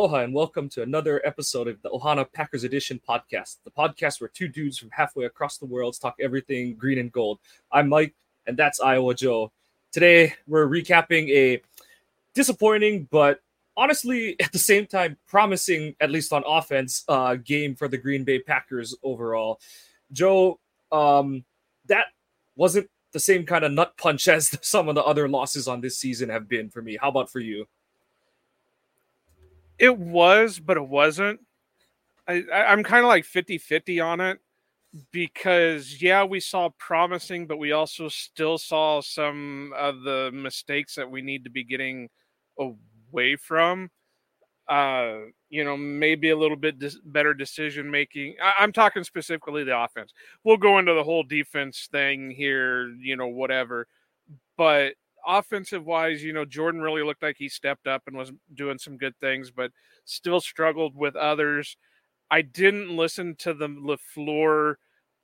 Aloha and welcome to another episode of the Ohana Packers Edition podcast, the podcast where two dudes from halfway across the world talk everything green and gold. I'm Mike, and that's Iowa Joe. Today, we're recapping a disappointing, but honestly, at the same time, promising, at least on offense, uh, game for the Green Bay Packers overall. Joe, um, that wasn't the same kind of nut punch as some of the other losses on this season have been for me. How about for you? It was, but it wasn't. I, I'm kind of like 50 50 on it because, yeah, we saw promising, but we also still saw some of the mistakes that we need to be getting away from. Uh, you know, maybe a little bit dis- better decision making. I- I'm talking specifically the offense. We'll go into the whole defense thing here, you know, whatever. But offensive wise, you know, Jordan really looked like he stepped up and was doing some good things, but still struggled with others. I didn't listen to the LaFleur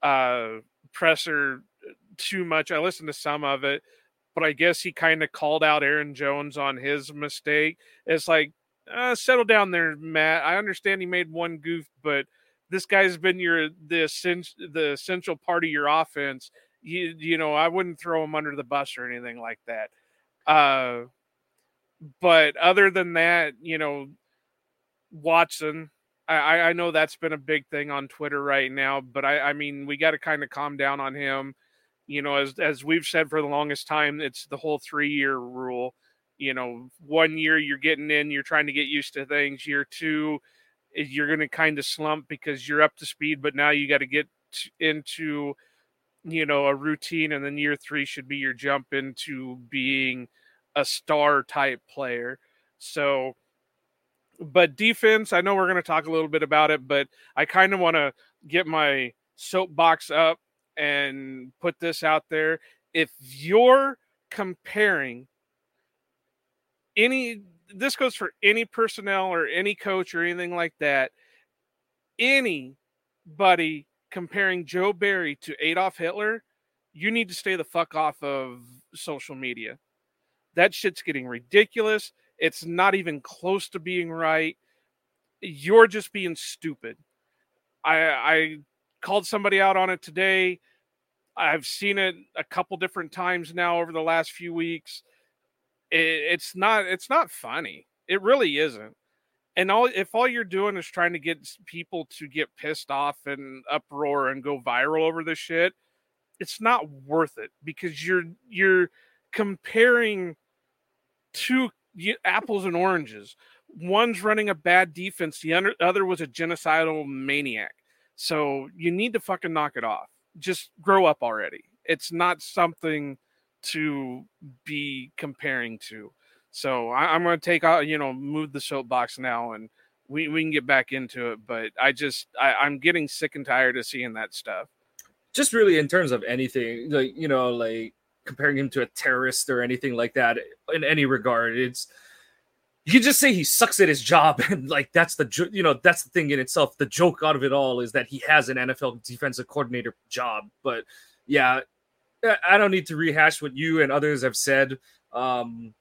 uh, presser too much. I listened to some of it, but I guess he kind of called out Aaron Jones on his mistake. It's like, uh, settle down there, Matt. I understand he made one goof, but this guy's been your the the essential part of your offense you you know I wouldn't throw him under the bus or anything like that. Uh, but other than that, you know, Watson. I, I know that's been a big thing on Twitter right now, but I, I mean we got to kind of calm down on him. You know, as as we've said for the longest time, it's the whole three year rule. You know, one year you're getting in, you're trying to get used to things. Year two, eh, you're going to kind of slump because you're up to speed, but now you got to get into you know a routine and then year three should be your jump into being a star type player. So but defense i know we're going to talk a little bit about it but i kind of want to get my soapbox up and put this out there. If you're comparing any this goes for any personnel or any coach or anything like that anybody comparing Joe Barry to Adolf Hitler, you need to stay the fuck off of social media. That shit's getting ridiculous. It's not even close to being right. You're just being stupid. I I called somebody out on it today. I've seen it a couple different times now over the last few weeks. It, it's not it's not funny. It really isn't and all if all you're doing is trying to get people to get pissed off and uproar and go viral over this shit it's not worth it because you're you're comparing two apples and oranges. One's running a bad defense the other was a genocidal maniac. So you need to fucking knock it off. Just grow up already. It's not something to be comparing to so I, am going to take out, you know, move the soapbox now, and we we can get back into it. But I just I, I'm getting sick and tired of seeing that stuff. Just really in terms of anything, like you know, like comparing him to a terrorist or anything like that in any regard. It's you just say he sucks at his job, and like that's the you know that's the thing in itself. The joke out of it all is that he has an NFL defensive coordinator job. But yeah, I don't need to rehash what you and others have said. Um,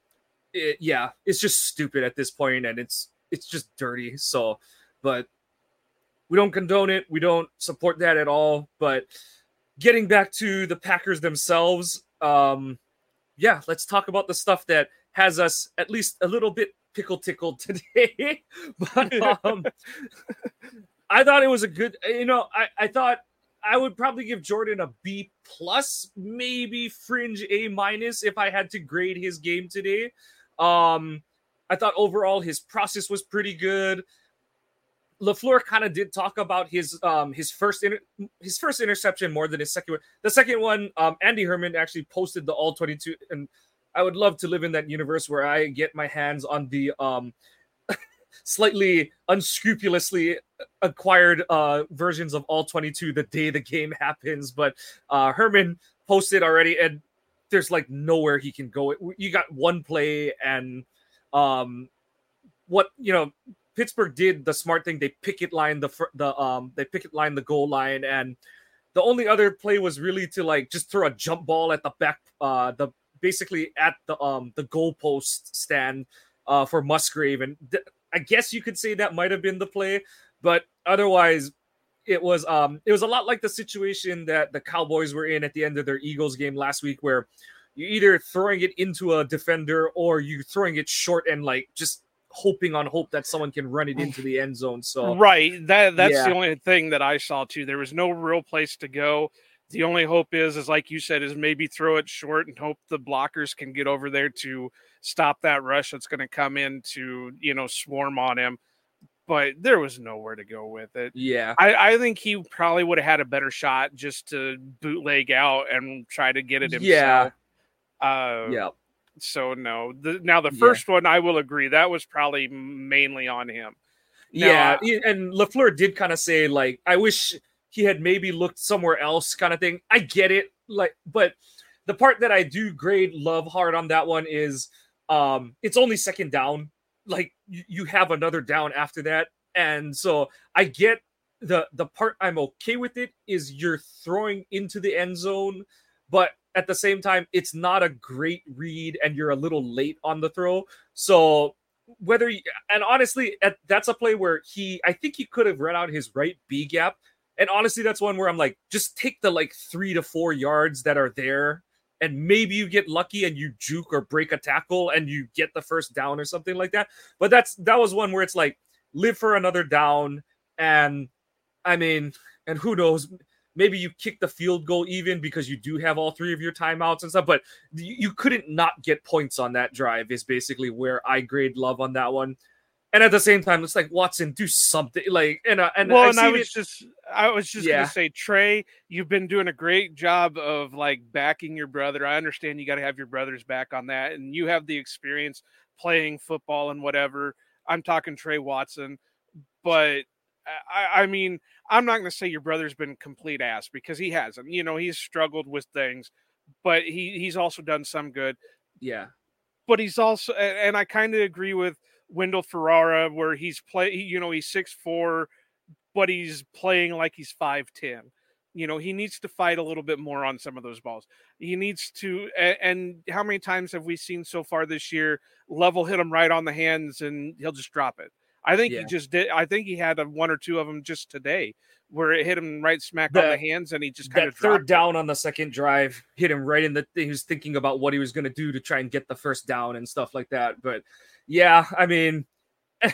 it, yeah, it's just stupid at this point, and it's it's just dirty. So, but we don't condone it. We don't support that at all. But getting back to the Packers themselves, um, yeah, let's talk about the stuff that has us at least a little bit pickle tickled today. but um, I thought it was a good. You know, I I thought I would probably give Jordan a B plus, maybe fringe A minus if I had to grade his game today. Um, I thought overall his process was pretty good. Lafleur kind of did talk about his um his first inter- his first interception more than his second one. The second one, um, Andy Herman actually posted the all twenty two, and I would love to live in that universe where I get my hands on the um slightly unscrupulously acquired uh versions of all twenty two the day the game happens. But uh Herman posted already, and there's like nowhere he can go. You got one play, and um, what you know, Pittsburgh did the smart thing. They picket line the the um they picket line the goal line, and the only other play was really to like just throw a jump ball at the back, uh, the basically at the um the goalpost stand, uh, for Musgrave, and th- I guess you could say that might have been the play, but otherwise, it was um it was a lot like the situation that the Cowboys were in at the end of their Eagles game last week, where you're either throwing it into a defender or you're throwing it short and like just hoping on hope that someone can run it into the end zone. So right, that that's Yeah. the only thing that I saw too. There was no real place to go. The only hope is, is like you said, is maybe throw it short and hope the blockers can get over there to stop that rush that's going to come in to you know swarm on him. But there was nowhere to go with it. yeah, I, I think he probably would have had a better shot just to bootleg out and try to get it Yeah. himself. Uh, yeah. So no. The, now the Yeah. first one, I will agree that was probably mainly on him. Now, yeah, and Lafleur did kind of say like, "I wish he had maybe looked somewhere else," kind of thing. I get it, like, but the part that I do grade love hard on that one is, um, it's only second down. Like you, have another down after that, and so I get the the part I'm okay with it is you're throwing into the end zone, but at the same time, it's not a great read, and you're a little late on the throw. So whether you, and honestly, at, that's a play where he, I think he could have run out his right B gap. And honestly, that's one where I'm like, just take the like three to four yards that are there, and maybe you get lucky and you juke or break a tackle and you get the first down or something like that. But that's that was one where it's like live for another down, and I mean, and who knows, maybe you kick the field goal even because you do have all three of your timeouts and stuff, but you, couldn't not get points on that drive is basically where I grade love on that one. And at the same time, it's like Watson, do something like and uh, and well, I've and I was it- just, I was just Yeah. gonna say, Trey, you've been doing a great job of like backing your brother. I understand you got to have your brother's back on that, and you have the experience playing football and whatever. I'm talking Trey Watson, but I, I mean, I'm not gonna say your brother's been complete ass because he hasn't. You know, he's struggled with things, but he he's also done some good. yeah, but he's also and I kind of agree with Wendell Ferrara where he's play you know he's six four, but he's playing like he's five ten. You know he needs to fight a little bit more on some of those balls. He needs to and how many times have we seen so far this year? Level hit him right on the hands and he'll just drop it. I think Yeah. he just did. I think he had a, one or two of them just today where it hit him right smack on the hands and he just kind of third down on the second drive hit him right in the. He was thinking about what he was going to do to try and get the first down and stuff like that. But yeah, I mean,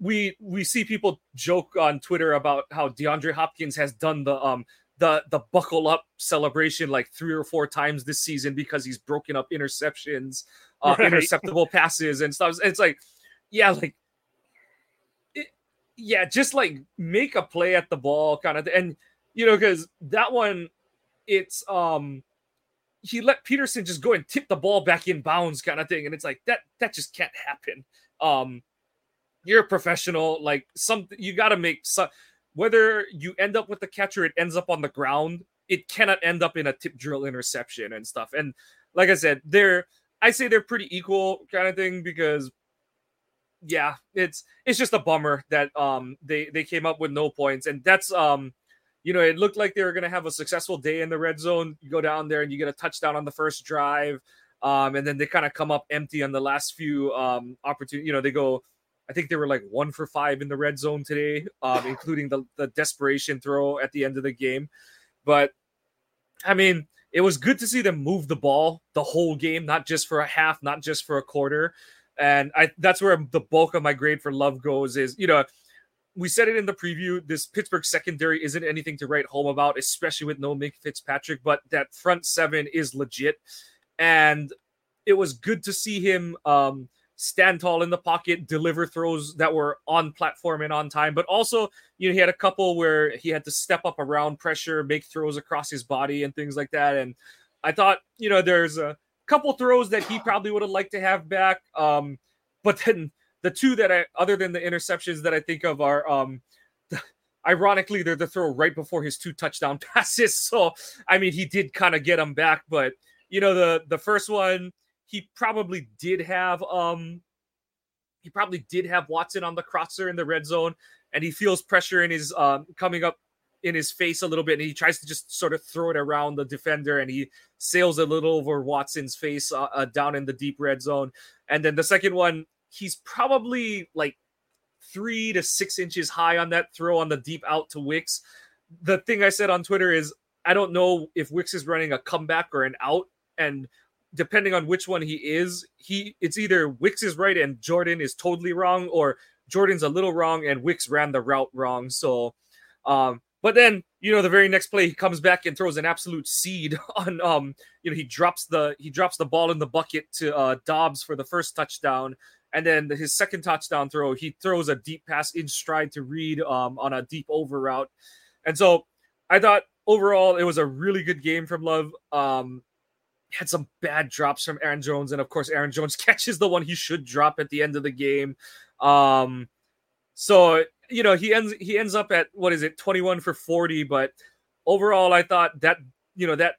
we we see people joke on Twitter about how DeAndre Hopkins has done the um the the buckle up celebration like three or four times this season because he's broken up interceptions, uh, Right. interceptable passes and stuff. It's like, yeah, like. it- Yeah, just like make a play at the ball, kind of, and you know, because that one, it's um, he let Peterson just go and tip the ball back in bounds, kind of thing, and it's like that that just can't happen. Um, you're a professional, like something you got to make some. Whether you end up with the catcher, it ends up on the ground, it cannot end up in a tip drill interception and stuff. And like I said, they're I say they're pretty equal kind of thing because yeah, it's it's just a bummer that um they they came up with no points and that's um you know it looked like they were going to have a successful day in the red zone. You go down there and you get a touchdown on the first drive. Um, and then they kind of come up empty on the last few um opportunity. You know, they go I think they were like one for five in the red zone today, um, including the, the desperation throw at the end of the game. But I mean, it was good to see them move the ball the whole game, not just for a half, not just for a quarter. And I that's where the bulk of my grade for love goes is, you know, we said it in the preview. This Pittsburgh secondary isn't anything to write home about, especially with no Minkah Fitzpatrick, but that front seven is legit. And it was good to see him um stand tall in the pocket, deliver throws that were on platform and on time. But also, you know, he had a couple where he had to step up around pressure, make throws across his body and things like that. And I thought, you know, there's a couple throws that he probably would have liked to have back. Um, but then the two that I, other than the interceptions that I think of, are um, ironically they're the throw right before his two touchdown passes. So I mean, he did kind of get them back, but you know, the the first one he probably did have um he probably did have Watson on the crosser in the red zone, and he feels pressure in his um coming up in his face a little bit, and he tries to just sort of throw it around the defender, and he sails a little over Watson's face uh, uh, down in the deep red zone. And then the second one, he's probably like three to six inches high on that throw on the deep out to Wicks. The thing I said on Twitter is I don't know if Wicks is running a comeback or an out, and depending on which one he is, he it's either Wicks is right and Jordan is totally wrong, or Jordan's a little wrong and Wicks ran the route wrong. So, um, but then you know the very next play he comes back and throws an absolute seed on um you know he drops the he drops the ball in the bucket to uh, Doubs for the first touchdown. And then his second touchdown throw, he throws a deep pass in stride to Reed um, on a deep over route. And so I thought overall it was a really good game from Love. Um, had some bad drops from Aaron Jones, and of course, Aaron Jones catches the one he should drop at the end of the game. Um, so you know he ends he ends up at what is it, twenty one for forty. But overall, I thought that you know that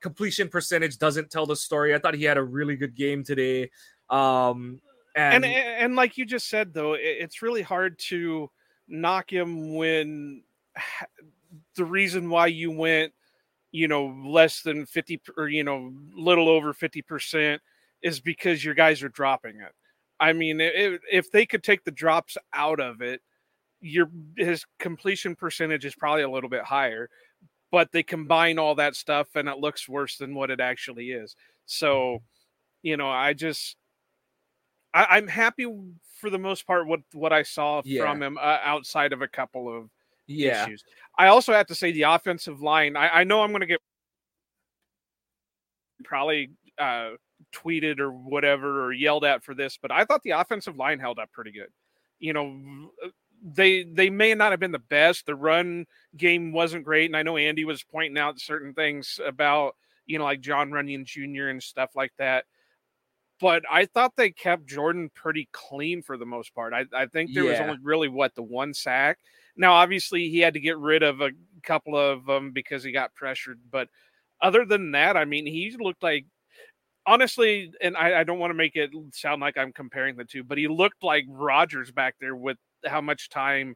completion percentage doesn't tell the story. I thought he had a really good game today. Um, and, and and like you just said, though, it's really hard to knock him when the reason why you went you know less than 50 or you know little over 50% is because your guys are dropping it i mean if they could take the drops out of it your his completion percentage is probably a little bit higher but they combine all that stuff and it looks worse than what it actually is so you know i just I, am happy for the most part what what i saw yeah. from him uh, outside of a couple of yeah. issues. I also have to say the offensive line. I, I know I'm going to get probably uh, tweeted or whatever or yelled at for this, but I thought the offensive line held up pretty good. You know, they they may not have been the best. The run game wasn't great, and I know Andy was pointing out certain things about you know like Jon Runyan Jr. and stuff like that. But I thought they kept Jordan pretty clean for the most part. I, I think there yeah. was only really what the one sack, now, obviously, he had to get rid of a couple of them because he got pressured. But other than that, I mean, he looked like honestly, and I, I, don't want to make it sound like I'm comparing the two, but he looked like Rodgers back there with how much time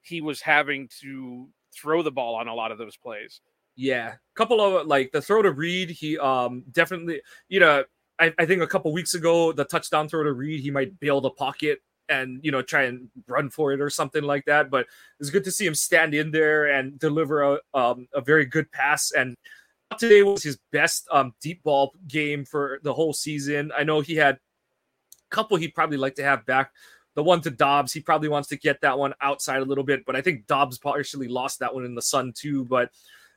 he was having to throw the ball on a lot of those plays. Yeah, a couple of like the throw to Reed, he um definitely, you know, I, I think a couple weeks ago the touchdown throw to Reed, he might bail the pocket and you know try and run for it or something like that. But it's good to see him stand in there and deliver a um, a very good pass. And today was his best um, deep ball game for the whole season. I know he had a couple he'd probably like to have back. The one to Doubs, he probably wants to get that one outside a little bit, but I think Doubs partially lost that one in the sun too. But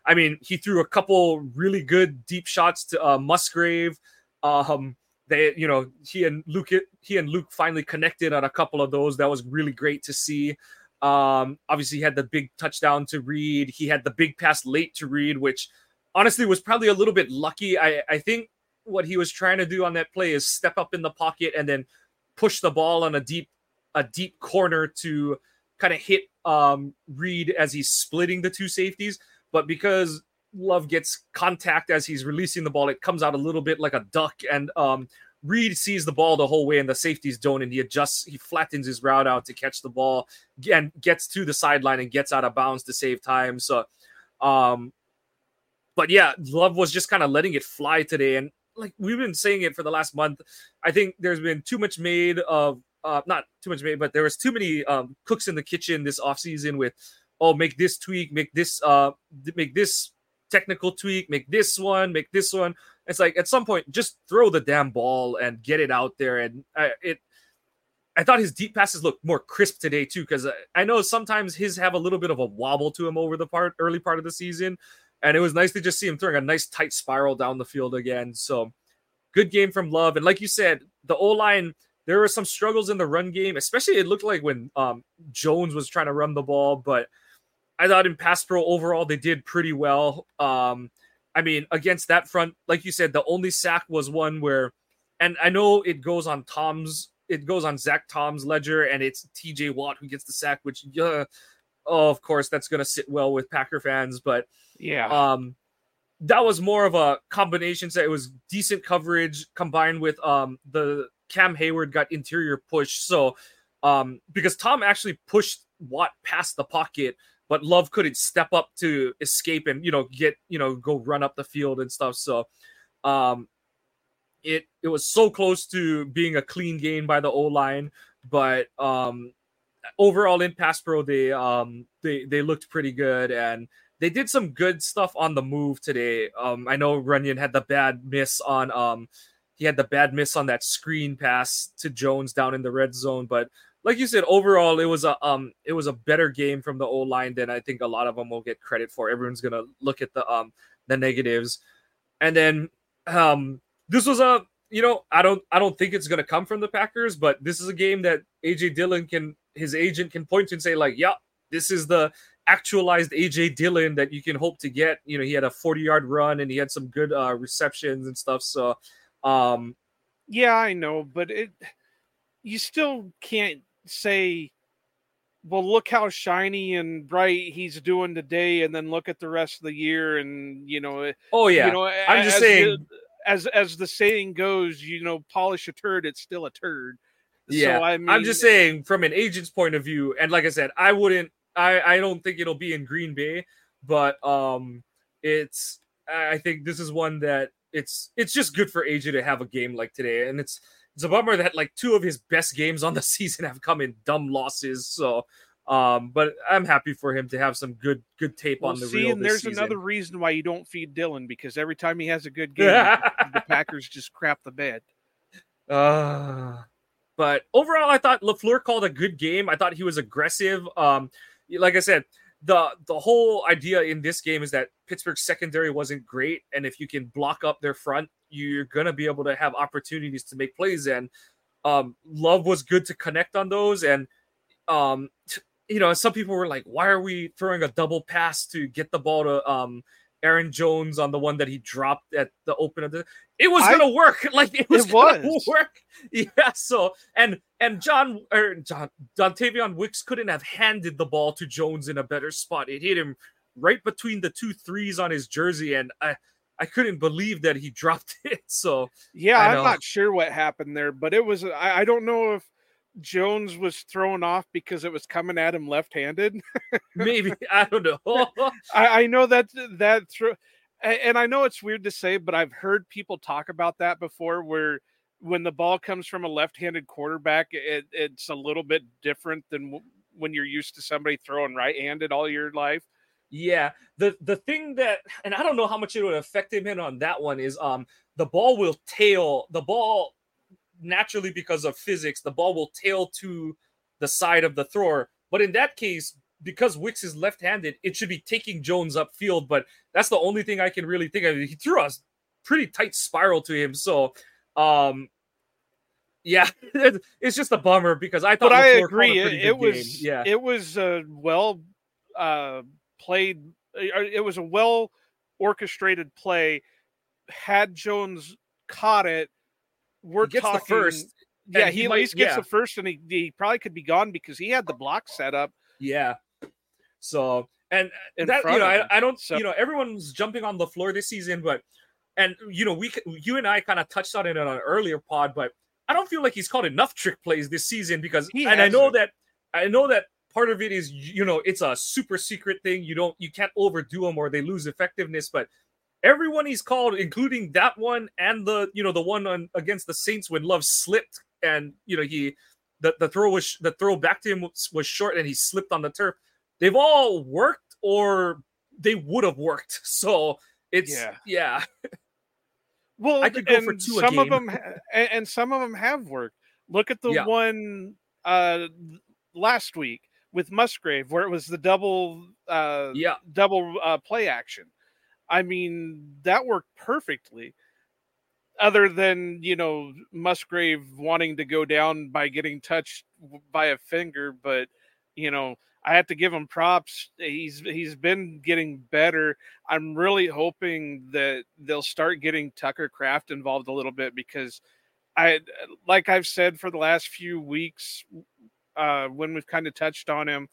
I mean, he threw a couple really good deep shots to uh, Musgrave. Um, they you know he and Luke he and Luke finally connected on a couple of those. That was really great to see. Um, obviously, he had the big touchdown to Reed. He had the big pass late to Reed, which honestly was probably a little bit lucky. I, I think what he was trying to do on that play is step up in the pocket and then push the ball on a deep a deep corner to kind of hit um, Reed as he's splitting the two safeties. But because Love gets contact as he's releasing the ball. It comes out a little bit like a duck, and um, Reed sees the ball the whole way, and the safeties don't, and he adjusts, he flattens his route out to catch the ball, and gets to the sideline and gets out of bounds to save time. So, um, but yeah, Love was just kind of letting it fly today, and like we've been saying it for the last month. I think there's been too much made of, uh, not too much made, but there was too many um, cooks in the kitchen this offseason with, oh, make this tweak, make this, uh, make this technical tweak, make this one, make this one. It's like at some point, just throw the damn ball and get it out there. And I, it, I thought his deep passes looked more crisp today too, because I know sometimes his have a little bit of a wobble to him over the part early part of the season, and it was nice to just see him throwing a nice tight spiral down the field again. So good game from Love, and like you said, the O line. There were some struggles in the run game, especially it looked like when um, Jones was trying to run the ball, but I thought in pass pro overall they did pretty well. Um, I mean, against that front, like you said, the only sack was one where, and I know it goes on Tom's, it goes on Zach Tom's ledger, and it's T.J. Watt who gets the sack, which, uh, oh, of course, that's gonna sit well with Packer fans, but yeah, um, that was more of a combination. So it was decent coverage combined with um the Cam Heyward got interior push, so um because Tom actually pushed Watt past the pocket but Love couldn't step up to escape and you know get you know go run up the field and stuff. So um it it was so close to being a clean game by the O line, but um, overall in pass pro they um they they looked pretty good and they did some good stuff on the move today. Um, I know Runyan had the bad miss on um he had the bad miss on that screen pass to Jones down in the red zone, but like you said, overall it was a um it was a better game from the old line than I think a lot of them will get credit for. Everyone's gonna look at the um the negatives, and then um this was a you know I don't I don't think it's gonna come from the Packers, but this is a game that AJ Dillon can his agent can point to and say like, yeah, this is the actualized AJ Dillon that you can hope to get. You know, he had a 40 yard run and he had some good uh, receptions and stuff. So, um, yeah, I know, but it you still can't say, well, look how shiny and bright he's doing today, and then look at the rest of the year, and you know, oh yeah, you know, I'm just saying. The, as as the saying goes, you know, polish a turd, it's still a turd. Yeah, so, I mean, I'm just saying from an agent's point of view, and like I said, I wouldn't I I don't think it'll be in Green Bay, but um, it's I think this is one that it's it's just good for AJ to have a game like today, and it's it's a bummer that like two of his best games on the season have come in dumb losses. So, um, but I'm happy for him to have some good good tape well, on the see, reel. And there's season. another reason why you don't feed Dillon because every time he has a good game, the Packers just crap the bed. Uh but overall, I thought Lafleur called a good game. I thought he was aggressive. Um, like I said, the the whole idea in this game is that Pittsburgh's secondary wasn't great, and if you can block up their front, you're gonna be able to have opportunities to make plays. And um, Love was good to connect on those, and um, you know, some people were like, "Why are we throwing a double pass to get the ball to um, Aaron Jones on the one that he dropped at the open of the it was gonna work. Like it was, it was. gonna work. Yeah so and and John or John Dontayvion Wicks couldn't have handed the ball to Jones in a better spot. It hit him right between the two threes on his jersey and I I couldn't believe that he dropped it so. Yeah I'm not sure what happened there but it was I, I don't know if Jones was thrown off because it was coming at him left-handed. Maybe I don't know. I, I, know that that throw, and I know it's weird to say, but I've heard people talk about that before, where when the ball comes from a left-handed quarterback, it, it's a little bit different than w- when you're used to somebody throwing right-handed all your life. Yeah, the the thing that, and I don't know how much it would affect him in on that one is, um, the ball will tail the ball naturally because of physics, the ball will tail to the side of the thrower. But in that case, because Wicks is left-handed, it should be taking Jones upfield. But that's the only thing I can really think of. He threw a pretty tight spiral to him. So um yeah, it's just a bummer because I thought. But I agree. It, it was game. yeah. It was a well uh, played. Uh, it was a well orchestrated play. Had Jones caught it, we're gets talking, the first. Yeah, he, he, at least gets yeah. the first, and he, he probably could be gone because he had the block set up. Yeah. So and uh, In that you know I, I don't so, you know everyone's jumping on LaFleur this season, but and you know we you and I kind of touched on it on an earlier pod, but I don't feel like he's called enough trick plays this season because he and I know that I know that part of it is you know it's a super secret thing you don't you can't overdo them or they lose effectiveness but everyone he's called, including that one and the you know the one on against the Saints when Love slipped and you know he the, the throw was the throw back to him was, was short and he slipped on the turf. They've all worked or they would have worked. So it's yeah. yeah. Well, I could go for two. Some of them and, and, some of them have worked. Look at the yeah. one uh last week with Musgrave where it was the double uh yeah double uh, play action. I mean, that worked perfectly. Other than, you know, Musgrave wanting to go down by getting touched by a finger, but you know, I have to give him props. He's he's been getting better. I'm really hoping that they'll start getting Tucker Kraft involved a little bit because I like I've said for the last few weeks uh, when we've kind of touched on him,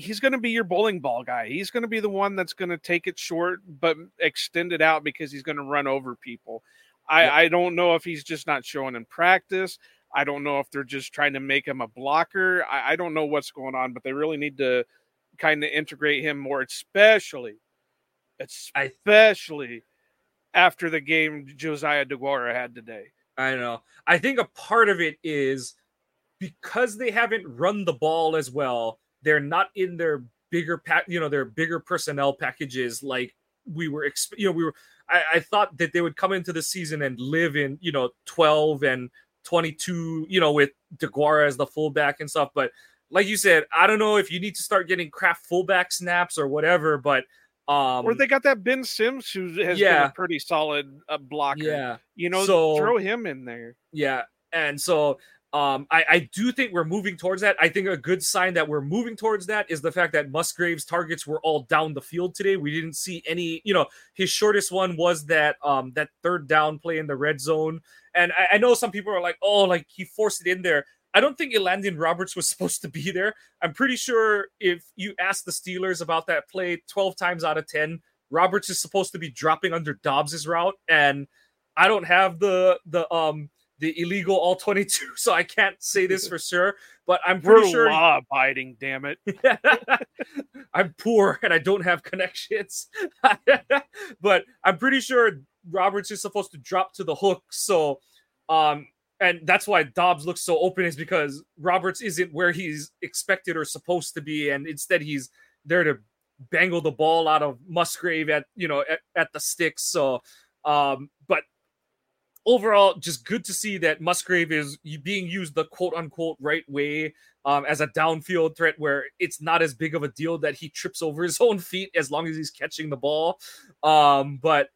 he's going to be your bowling ball guy. He's going to be the one that's going to take it short but extend it out because he's going to run over people. I, yeah. I don't know if he's just not showing in practice. I don't know if they're just trying to make him a blocker. I, I don't know what's going on, but they really need to kind of integrate him more, especially, especially after the game Josiah DeGuara had today. I know. I think a part of it is because they haven't run the ball as well, they're not in their bigger pack, you know, their bigger personnel packages like we were, exp- you know, we were. I, I thought that they would come into the season and live in, you know, 12 and 22, you know, with DeGuara as the fullback and stuff. But like you said, I don't know if you need to start getting Kraft fullback snaps or whatever, but um or they got that Ben Sims who has yeah. been a pretty solid uh, blocker. Yeah. You know, So- throw him in there. Yeah. And so um I, I do think we're moving towards that. I think a good sign that we're moving towards that is the fact that Musgrave's targets were all down the field today. We didn't see any, you know, his shortest one was that um that third down play in the red zone. And I, I know some people are like, oh, like he forced it in there. I don't think Elandon Roberts was supposed to be there. I'm pretty sure if you ask the Steelers about that play 12 times out of 10, Roberts is supposed to be dropping under Doubs's route. And I don't have the the um the illegal all 22, so I can't say this for sure, but I'm We're pretty sure law abiding, damn it. I'm poor and I don't have connections. but I'm pretty sure Roberts is supposed to drop to the hook. So, um, and that's why Doubs looks so open is because Roberts isn't where he's expected or supposed to be, and instead he's there to bangle the ball out of Musgrave at you know at, at the sticks. So, um, but overall, just good to see that Musgrave is being used the quote unquote right way um, as a downfield threat where it's not as big of a deal that he trips over his own feet as long as he's catching the ball. Um, but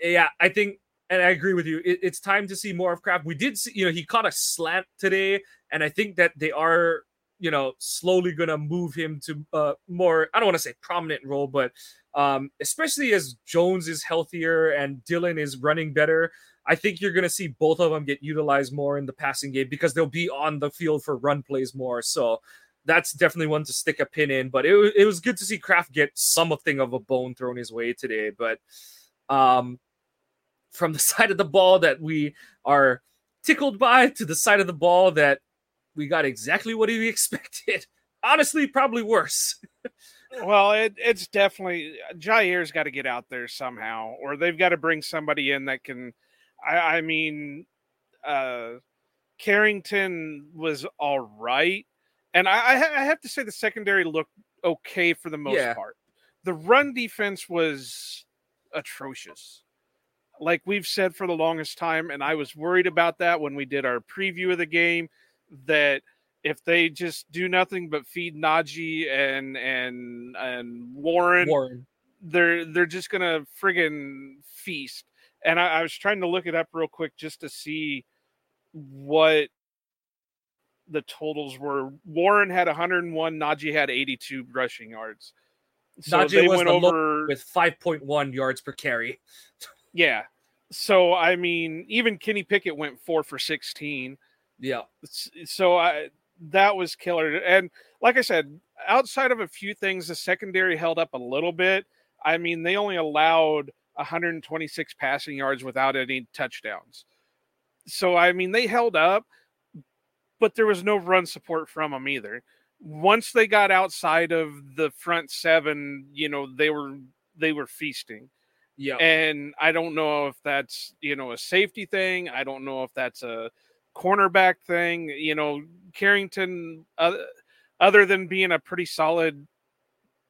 yeah, I think, and I agree with you, it, it's time to see more of Kraft. We did see, you know, he caught a slant today, and I think that they are, you know, slowly to move him to uh, more, I don't want to say prominent role, but um, especially as Jones is healthier and Dillon is running better. I think you're going to see both of them get utilized more in the passing game because they'll be on the field for run plays more. So that's definitely one to stick a pin in. But it, it was good to see Kraft get something of a bone thrown his way today. But um, from the side of the ball that we are tickled by to the side of the ball that we got exactly what we expected. Honestly, probably worse. Well, it, it's definitely Jaire's got to get out there somehow, or they've got to bring somebody in that can. I, I mean, uh, Carrington was all right, and I, I ha- I have to say the secondary looked okay for the most Yeah. part. The run defense was atrocious, like we've said for the longest time, and I was worried about that when we did our preview of the game. That if they just do nothing but feed Najee and and and Warren, Warren. they're they're just gonna friggin' feast. And I, I was trying to look it up real quick just to see what the totals were. Warren had 101, Najee had 82 rushing yards. So Najee they was went over with 5.1 yards per carry. yeah. So I mean, even Kenny Pickett went four for 16. Yeah. So I that was killer. And like I said, outside of a few things, the secondary held up a little bit. I mean, they only allowed 126 passing yards without any touchdowns. So I mean, they held up, but there was no run support from them either. Once they got outside of the front seven, you know, they were they were feasting. Yeah. And I don't know if that's, you know, a safety thing. I don't know if that's a cornerback thing. You know, Carrington, uh, other than being a pretty solid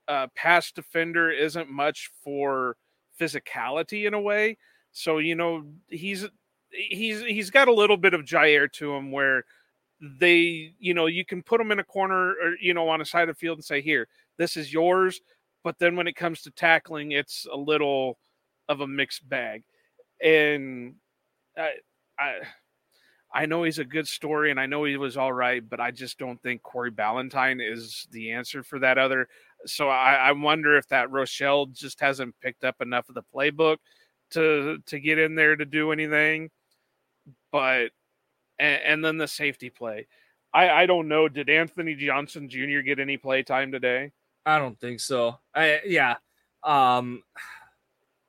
uh, pass defender, isn't much for physicality in a way. So, you know, he's he's he's got a little bit of Jaire to him where they, you know, you can put him in a corner or you know on a side of the field and say, "Here, this is yours." But then when it comes to tackling, it's a little of a mixed bag. And I, I, I know he's a good story, and I know he was all right, but I just don't think Corey Ballentine is the answer for that other. So I, I wonder if that Rochell just hasn't picked up enough of the playbook to to get in there to do anything. But and, and then the safety play. I, I don't know. Did Anthony Johnson Jr. get any play time today? I don't think so. I yeah. Um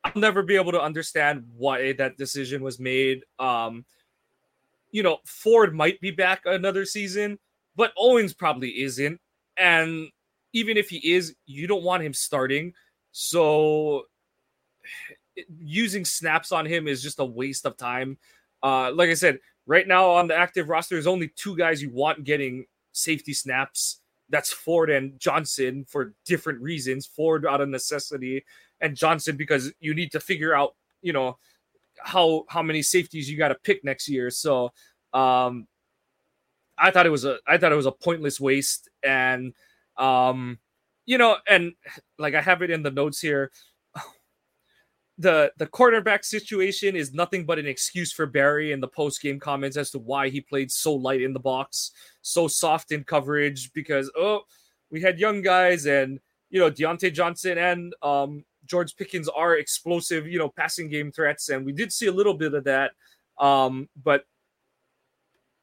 I'll never be able to understand why that decision was made. Um you know, Ford might be back another season, but Owens probably isn't. And even if he is, you don't want him starting. So using snaps on him is just a waste of time. Uh like I said, right now on the active roster, there's only two guys you want getting safety snaps. That's Ford and Johnson for different reasons. Ford out of necessity, and Johnson because you need to figure out, you know, how how many safeties you got to pick next year. So, um, I thought it was a I thought it was a pointless waste, and um, you know, and like I have it in the notes here. The the quarterback situation is nothing but an excuse for Barry in the post game comments as to why he played so light in the box, so soft in coverage because oh we had young guys and you know Diontae Johnson and um, George Pickens are explosive you know passing game threats and we did see a little bit of that. Um, but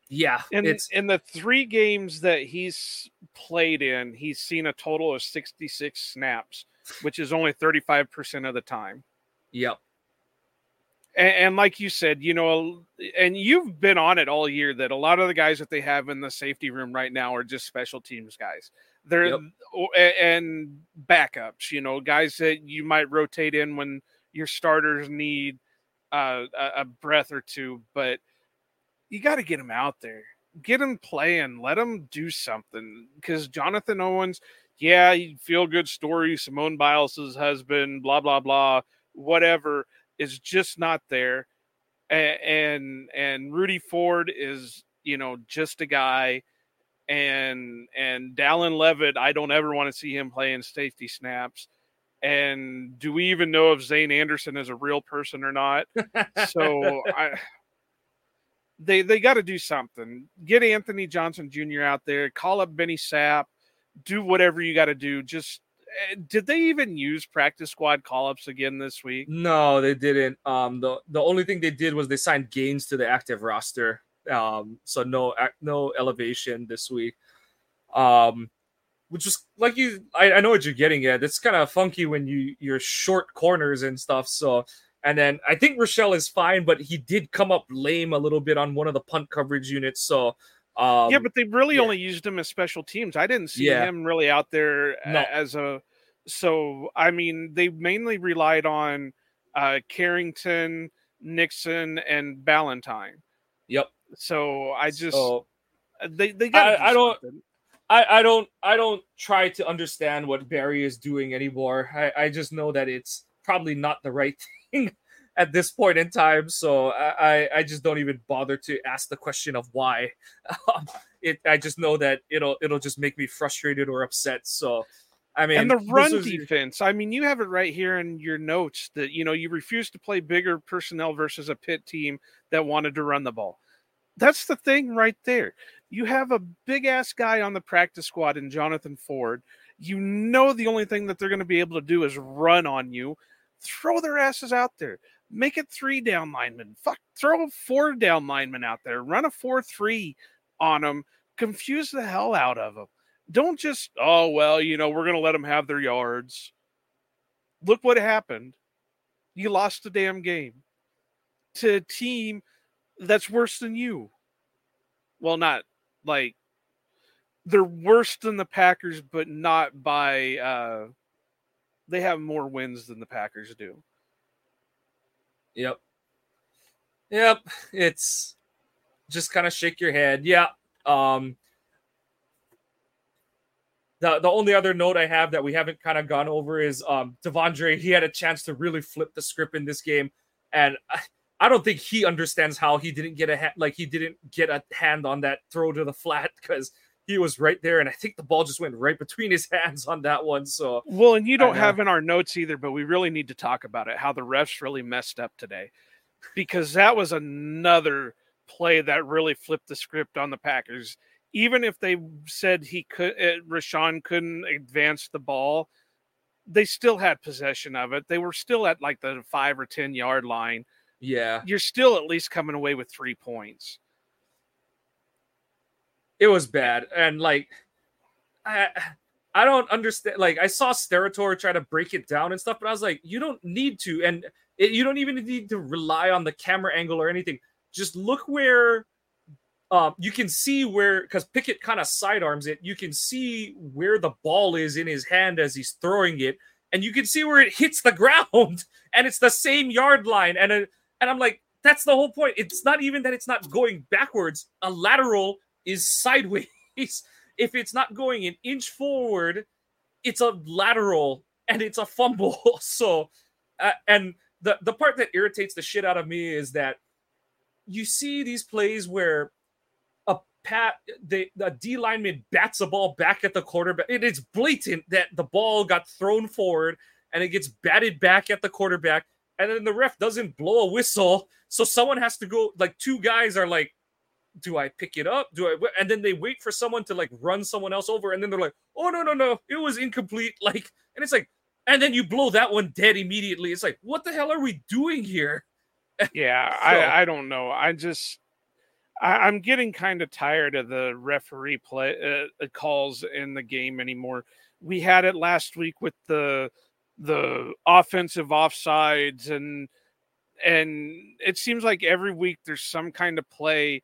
yeah and it's in the three games that he's played in he's seen a total of 66 snaps which is only 35% of the time Yep. And, and, like you said, you know, and you've been on it all year that a lot of the guys that they have in the safety room right now are just special teams guys. They're yep. and backups, you know, guys that you might rotate in when your starters need uh, a breath or two, but you got to get him out there, get him playing, let him do something. Because Jonathan Owens, yeah, feel good story. Simone Biles' husband, blah blah blah whatever is just not there. And, and Rudy Ford is you know just a guy, and and Dallin Leavitt I don't ever want to see him playing safety snaps. And do we even know if Zayne Anderson is a real person or not? so I they they got to do something. Get Anthony Johnson Jr. out there, call up Benny Sapp, do whatever you got to do. Just Eh, did they even use practice squad call ups again this week? No, they didn't. Um, the the only thing they did was they signed Gaines to the active roster. Um, so no no elevation this week. Um, which was like you, I, I know what you're getting at. It's kind of funky when you you're short corners and stuff. So and then I think Rochell is fine, but he did come up lame a little bit on one of the punt coverage units. So um, yeah, but they really yeah. only used him as special teams. I didn't see yeah. him really out there no. as a. So I mean, they mainly relied on uh, Carrington, Nixon, and Ballentine. Yep. So I just so, uh, they they got. I, I don't. I, I don't I don't try to understand what Barry is doing anymore. I, I just know that it's probably not the right thing at this point in time. So I, I just don't even bother to ask the question of why. Um, it I just know that it'll it'll just make me frustrated or upset. So I mean, and the run was... defense. I mean, you have it right here in your notes that you know you refuse to play bigger personnel versus a pit team that wanted to run the ball. That's the thing right there. You have a big ass guy on the practice squad in Jonathan Ford. You know the only thing that they're going to be able to do is run on you. Throw their asses out there. Make it three down linemen. Fuck, throw four down linemen out there. Run a four three on them. Confuse the hell out of them. Don't just oh well, you know we're gonna let them have their yards. Look what happened. You lost the damn game to a team that's worse than you. Well, not like they're worse than the Packers, but not by uh they have more wins than the Packers do. Yep. Yep. It's just kind of shake your head. Yeah. Um the, the only other note I have that we haven't kind of gone over is um De'Vondre. He had a chance to really flip the script in this game, and I, I don't think he understands how he didn't get a ha- like he didn't get a hand on that throw to the flat because he was right there, and I think the ball just went right between his hands on that one. So well, and you don't have in our notes either, but we really need to talk about it. How the refs really messed up today, because that was another play that really flipped the script on the Packers. Even if they said he could, uh, Rashan couldn't advance the ball, they still had possession of it. They were still at like the five or ten yard line. Yeah, you're still at least coming away with three points it was bad and like i i don't understand like i saw Steratore try to break it down and stuff but i was like you don't need to and it, you don't even need to rely on the camera angle or anything just look where um, you can see where because Pickett kind of sidearms it. You can see where the ball is in his hand as he's throwing it, and you can see where it hits the ground, and it's the same yard line. And uh, and I'm like, that's the whole point. It's not even that it's not going backwards. A lateral is sideways. if it's not going an inch forward, it's a lateral and it's a fumble. so, uh, and the the part that irritates the shit out of me is that you see these plays where a pat the, the D lineman bats a ball back at the quarterback. It is blatant that the ball got thrown forward and it gets batted back at the quarterback, and then the ref doesn't blow a whistle. So someone has to go. Like two guys are like, "Do I pick it up? Do I?" And then they wait for someone to like run someone else over, and then they're like, "Oh no, no, no! It was incomplete!" Like, and it's like, and then you blow that one dead immediately. It's like, what the hell are we doing here? Yeah, so, I I don't know. I just I, am getting kind of tired of the referee play uh, uh, calls in the game anymore. We had it last week with the the offensive offsides and and it seems like every week there's some kind of play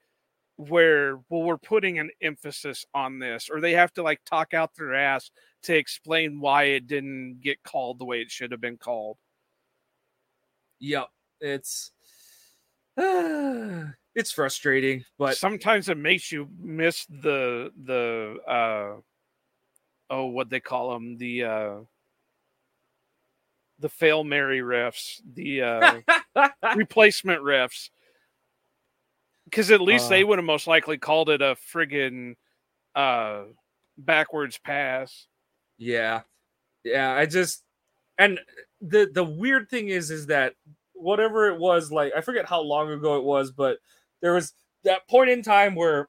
where well we're putting an emphasis on this or they have to like talk out their ass to explain why it didn't get called the way it should have been called. Yep, it's uh, it's frustrating, but sometimes it makes you miss the the uh oh what they call them the uh the fail Mary refs, the uh replacement refs. Because at least uh, they would have most likely called it a friggin' uh backwards pass. Yeah. Yeah, I just and the the weird thing is is that whatever it was like I forget how long ago it was, but there was that point in time where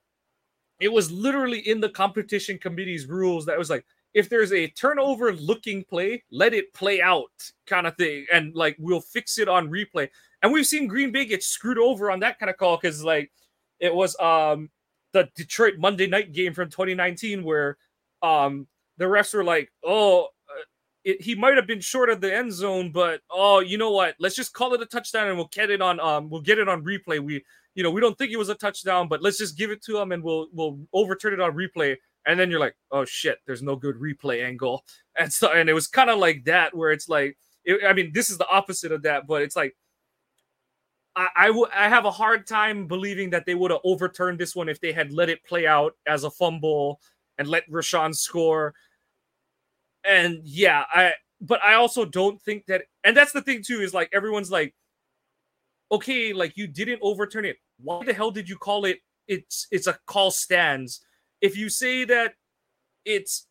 it was literally in the competition committee's rules that was like if there's a turnover looking play, let it play out kind of thing. And like we'll fix it on replay. And we've seen Green Bay get screwed over on that kind of call because like it was um the Detroit Monday night game from 2019 where um the refs were like, oh, uh, it, he might have been short of the end zone, but oh, you know what? Let's just call it a touchdown and we'll get it on um we'll get it on replay. We you know we don't think it was a touchdown, but let's just give it to him and we'll we'll overturn it on replay. And then you're like, oh shit, there's no good replay angle, and so and it was kind of like that where it's like, it, I mean, this is the opposite of that, but it's like. I, I, w- I have a hard time believing that they would have overturned this one if they had let it play out as a fumble and let Rashawn score. And yeah, I but I also don't think that and that's the thing too, is like everyone's like, okay, like you didn't overturn it. Why the hell did you call it it's it's a call stands? If you say that it's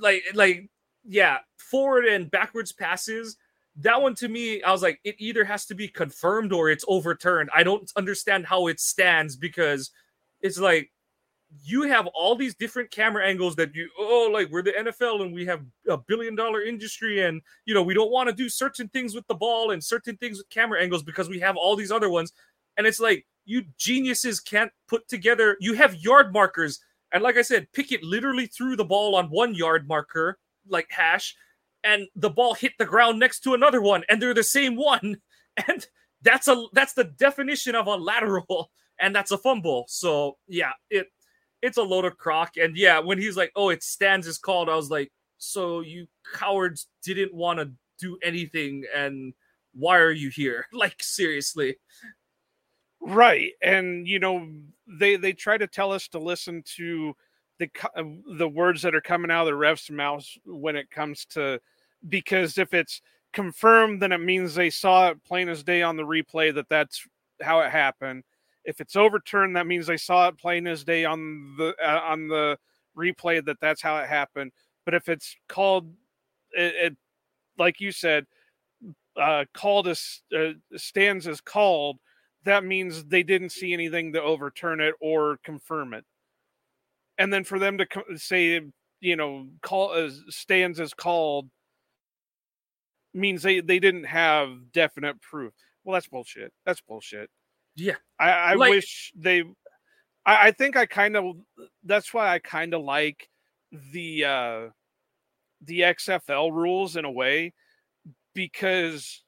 like like yeah, forward and backwards passes, that one to me, I was like, it either has to be confirmed or it's overturned. I don't understand how it stands because it's like you have all these different camera angles that you oh like we're the NFL and we have a billion dollar industry and you know we don't want to do certain things with the ball and certain things with camera angles because we have all these other ones and it's like you geniuses can't put together you have yard markers and like I said Pickett literally threw the ball on one yard marker like hash and the ball hit the ground next to another one and they're the same one and that's a that's the definition of a lateral and that's a fumble so yeah it it's a load of crock. And yeah, when he's like, "Oh, it stands is called," I was like, "So you cowards didn't want to do anything, and why are you here? Like seriously." Right, and you know they they try to tell us to listen to the uh, the words that are coming out of the refs' mouths when it comes to because if it's confirmed, then it means they saw it plain as day on the replay that that's how it happened. If it's overturned, that means they saw it plain as day on the uh, on the replay that that's how it happened. But if it's called, it, it like you said, uh, called as uh, stands as called, that means they didn't see anything to overturn it or confirm it. And then for them to co- say, you know, call as stands as called means they they didn't have definite proof. Well, that's bullshit. That's bullshit. Yeah, I, I like, wish they. I, I think I kind of. That's why I kind of like the uh the XFL rules in a way because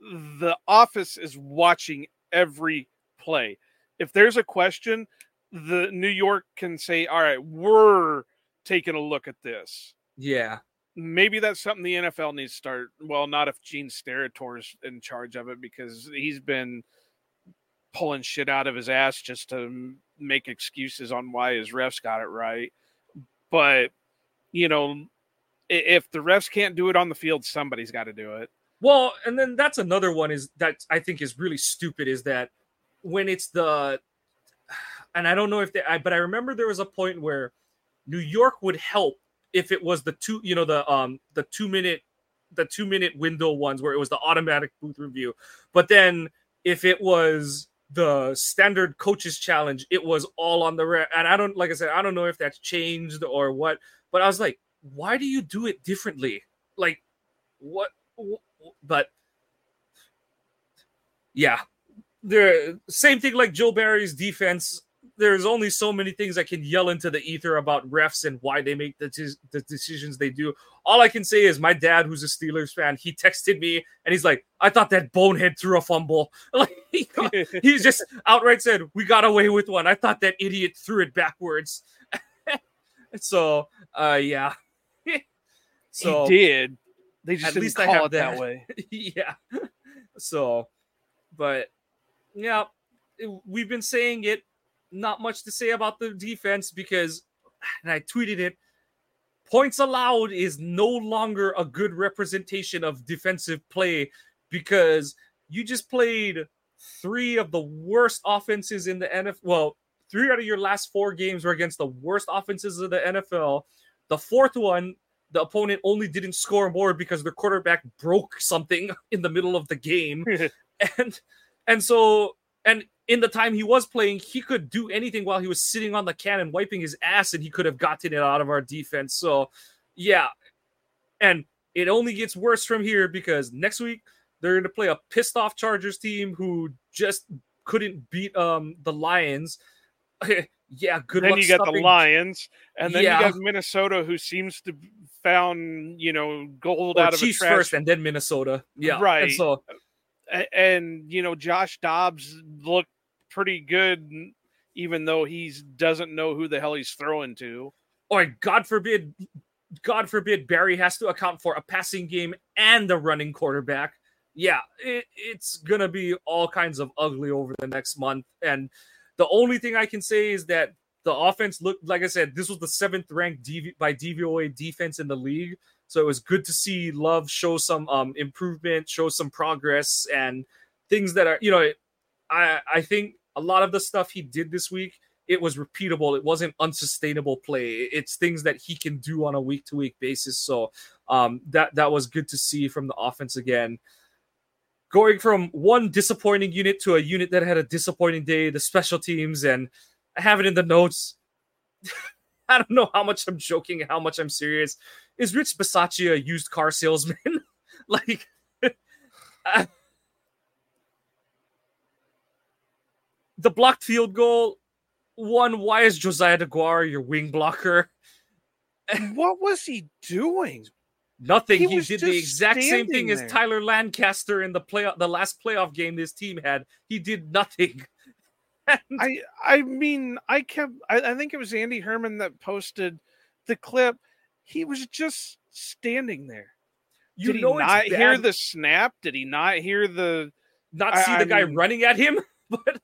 the office is watching every play. If there's a question, the New York can say, "All right, we're taking a look at this." Yeah. Maybe that's something the NFL needs to start. Well, not if Gene Steratore's in charge of it because he's been pulling shit out of his ass just to make excuses on why his refs got it right. But you know, if the refs can't do it on the field, somebody's got to do it. Well, and then that's another one is that I think is really stupid is that when it's the and I don't know if they I, but I remember there was a point where New York would help if it was the two, you know, the um the 2 minute the 2 minute window ones where it was the automatic booth review. But then if it was the standard coaches challenge, it was all on the re- and I don't like I said I don't know if that's changed or what, but I was like, why do you do it differently? Like what but yeah, the same thing like Joe Barry's defense. There's only so many things I can yell into the ether about refs and why they make the, t- the decisions they do. All I can say is my dad, who's a Steelers fan, he texted me and he's like, "I thought that bonehead threw a fumble." Like he, he just outright said, "We got away with one." I thought that idiot threw it backwards. so, uh, yeah. so he did. They just at least call I have it that, that way. yeah. So, but yeah, we've been saying it. Not much to say about the defense because, and I tweeted it. Points allowed is no longer a good representation of defensive play because you just played three of the worst offenses in the NFL. Well, three out of your last four games were against the worst offenses of the NFL. The fourth one the opponent only didn't score more because their quarterback broke something in the middle of the game and and so and in the time he was playing he could do anything while he was sitting on the cannon wiping his ass and he could have gotten it out of our defense so yeah and it only gets worse from here because next week they're going to play a pissed off chargers team who just couldn't beat um the lions yeah good then you got the lions and then yeah. you got minnesota who seems to found you know gold or out of Chiefs first and then Minnesota. Yeah, right. And so, and you know Josh Dobbs looked pretty good, even though he doesn't know who the hell he's throwing to. Or God forbid, God forbid Barry has to account for a passing game and a running quarterback. Yeah, it, it's gonna be all kinds of ugly over the next month. And the only thing I can say is that the offense looked like I said, this was the seventh ranked DV, by DVOA defense in the league. So it was good to see Love show some um, improvement, show some progress, and things that are, you know, I I think a lot of the stuff he did this week it was repeatable. It wasn't unsustainable play. It's things that he can do on a week to week basis. So um, that that was good to see from the offense again. Going from one disappointing unit to a unit that had a disappointing day, the special teams, and I have it in the notes. I don't know how much I'm joking and how much I'm serious. Is Rich Bisaccia a used car salesman? like, uh, the blocked field goal. One, why is Josiah DeGuara your wing blocker? what was he doing? Nothing. He, he did the exact same thing there. as Tyler Lancaster in the play the last playoff game this team had. He did nothing. I I mean I kept I, I, think it was Andy Herman that posted the clip. He was just standing there. You Did know he not hear the snap? Did he not hear the not see I, the guy mean, running at him? but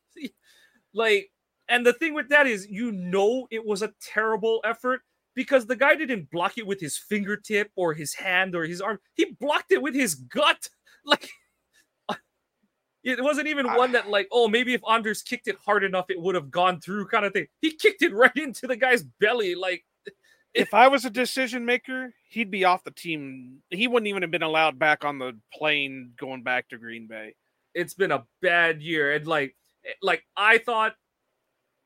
like and the thing with that is you know it was a terrible effort because the guy didn't block it with his fingertip or his hand or his arm. He blocked it with his gut. Like it wasn't even one that like, oh, maybe if Anders kicked it hard enough, it would have gone through, kind of thing. He kicked it right into the guy's belly. Like, if I was a decision maker, he'd be off the team. He wouldn't even have been allowed back on the plane going back to Green Bay. It's been a bad year, and like, eh, like I thought,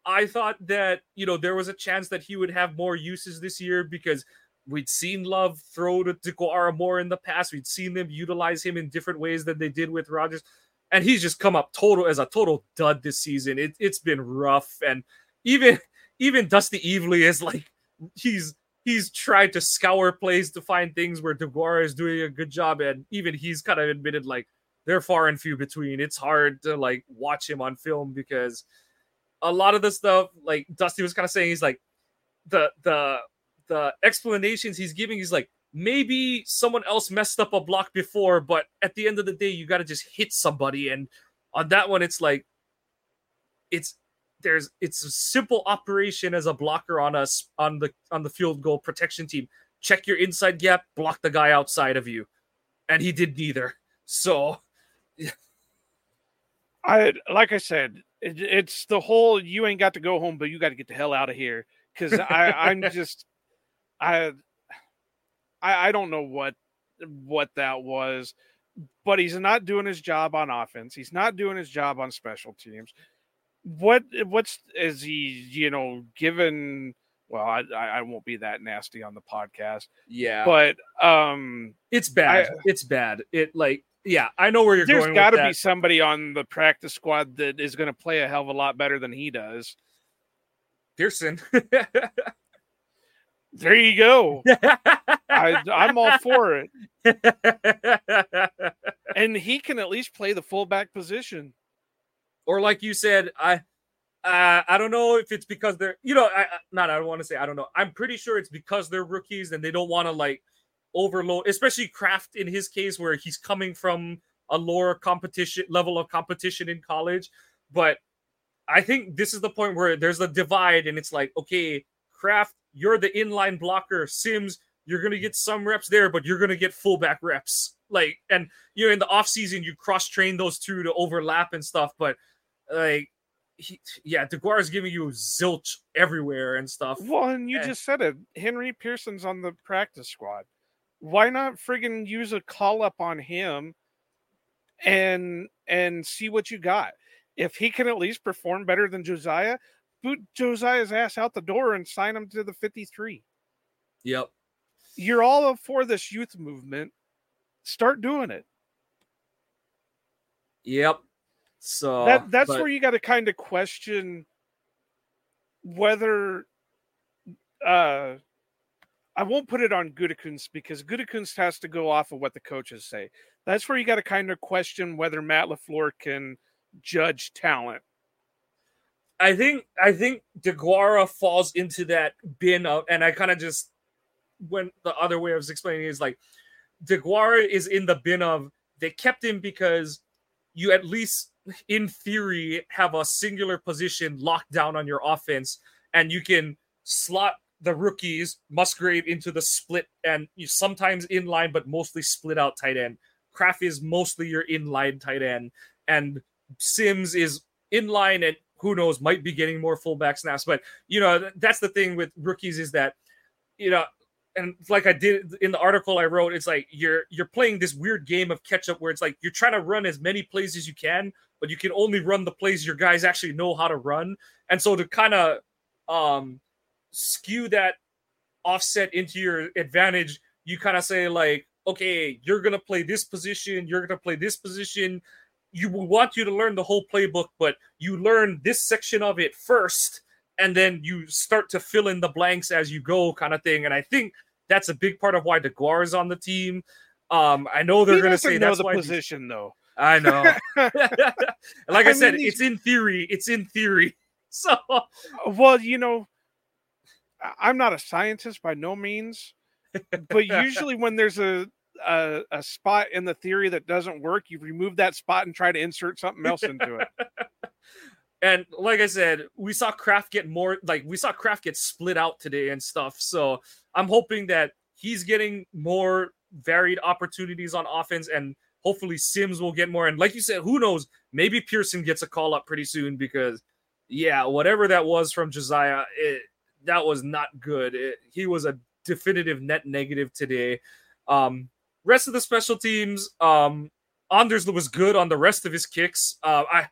I thought that you know there was a chance that he would have more uses this year because we'd seen Love throw to DeGuara more in the past. We'd seen them utilize him in different ways than they did with Rodgers and he's just come up total as a total dud this season. It, it's been rough, and even even Dusty Evely is like he's he's tried to scour plays to find things where DeGuara is doing a good job, and even he's kind of admitted like they're far and few between. It's hard to like watch him on film because a lot of the stuff like Dusty was kind of saying he's like the the the explanations he's giving he's like maybe someone else messed up a block before, but at the end of the day, you got to just hit somebody. And on that one, it's like, it's there's it's a simple operation as a blocker on us on the on the field goal protection team. Check your inside gap, block the guy outside of you, and he did neither. So, I like I said, it, it's the whole you ain't got to go home, but you got to get the hell out of here because I I'm just I I I don't know what what that was, but he's not doing his job on offense. He's not doing his job on special teams. What what's is he you know given? Well, I I won't be that nasty on the podcast. Yeah, but um, it's bad. I, it's bad. It like yeah, I know where you're there's going. There's got to be somebody on the practice squad that is going to play a hell of a lot better than he does. Pearson. there you go. I, I'm all for it. and he can at least play the fullback position. Or like you said, I uh, I don't know if it's because they're you know I not I don't want to say I don't know. I'm pretty sure it's because they're rookies and they don't want to like overload, especially Kraft in his case where he's coming from a lower competition level of competition in college. But I think this is the point where there's a divide and it's like, okay, Kraft, you're the inline blocker. Sims, you're gonna get some reps there, but you're gonna get fullback reps. Like, and you know, in the offseason, you cross train those two to overlap and stuff, but like he, yeah, DeGuara is giving you zilch everywhere and stuff. Well, and you and, just said it. Henry Pearson's on the practice squad. Why not friggin' use a call up on him and and see what you got? If he can at least perform better than Josiah, boot Josiah's ass out the door and sign him to the 53. Yep. You're all for this youth movement. Start doing it. Yep. So that that's but... where you got to kind of question whether uh I won't put it on Gutekunst because Gutekunst has to go off of what the coaches say. That's where you got to kind of question whether Matt LaFleur can judge talent. I think I think DeGuara falls into that bin of, and I kind of just went the other way I was explaining is like DeGuara is in the bin of they kept him because you at least in theory have a singular position locked down on your offense and you can slot the rookies Musgrave into the split and you sometimes inline but mostly split out tight end. Kraft is mostly your inline tight end and Sims is inline and who knows might be getting more fullback snaps but you know that's the thing with rookies is that you know and like I did in the article I wrote, it's like you're you're playing this weird game of catch up where it's like you're trying to run as many plays as you can, but you can only run the plays your guys actually know how to run. And so to kind of um skew that offset into your advantage, you kind of say like, okay, you're gonna play this position, you're gonna play this position. You want you to learn the whole playbook, but you learn this section of it first, and then you start to fill in the blanks as you go, kind of thing. And I think that's a big part of why DeGuara is on the team. Um, I know they're going to say that's the why position, though. I know. like I, I said, these... it's in theory. It's in theory. So, well, you know, I'm not a scientist by no means, but usually when there's a, a, a spot in the theory that doesn't work, you remove that spot and try to insert something else into it. and like I said, we saw Kraft get more like we saw Kraft get split out today and stuff. So I'm hoping that he's getting more varied opportunities on offense and hopefully Sims will get more. And like you said, who knows? Maybe Pearson gets a call up pretty soon because yeah, whatever that was from Josiah, it, that was not good. It, he was a definitive net negative today. Um, rest of the special teams, um, Anders was good on the rest of his kicks. Uh, I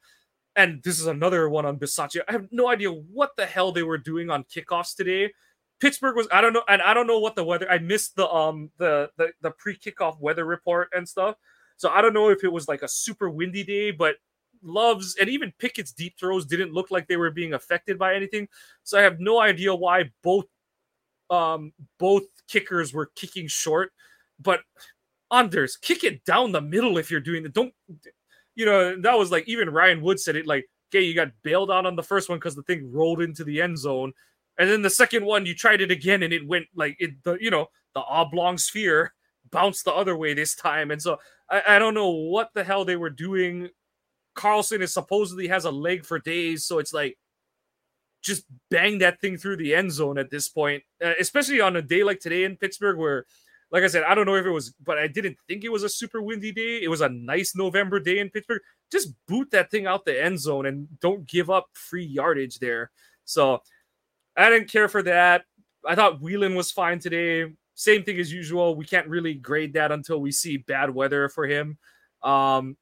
and this is another one on Bisaccia. I have no idea what the hell they were doing on kickoffs today. Pittsburgh was I don't know, and I don't know what the weather. I missed the um the the, the pre kickoff weather report and stuff. So I don't know if it was like a super windy day, but Love's and even Pickett's deep throws didn't look like they were being affected by anything. So I have no idea why both um both kickers were kicking short. But Anders, kick it down the middle if you're doing it. Don't you know that was like even Ryan Wood said it like, okay, you got bailed out on the first one because the thing rolled into the end zone. And then the second one, you tried it again and it went like it the you know, the oblong sphere bounced the other way this time. And so I, I don't know what the hell they were doing Carlson is supposedly has a leg for days, so it's like just bang that thing through the end zone at this point, uh, especially on a day like today in Pittsburgh, where, like I said, I don't know if it was, but I didn't think it was a super windy day. It was a nice November day in Pittsburgh. Just boot that thing out the end zone and don't give up free yardage there. So I didn't care for that. I thought Whelan was fine today. Same thing as usual. We can't really grade that until we see bad weather for him. Um,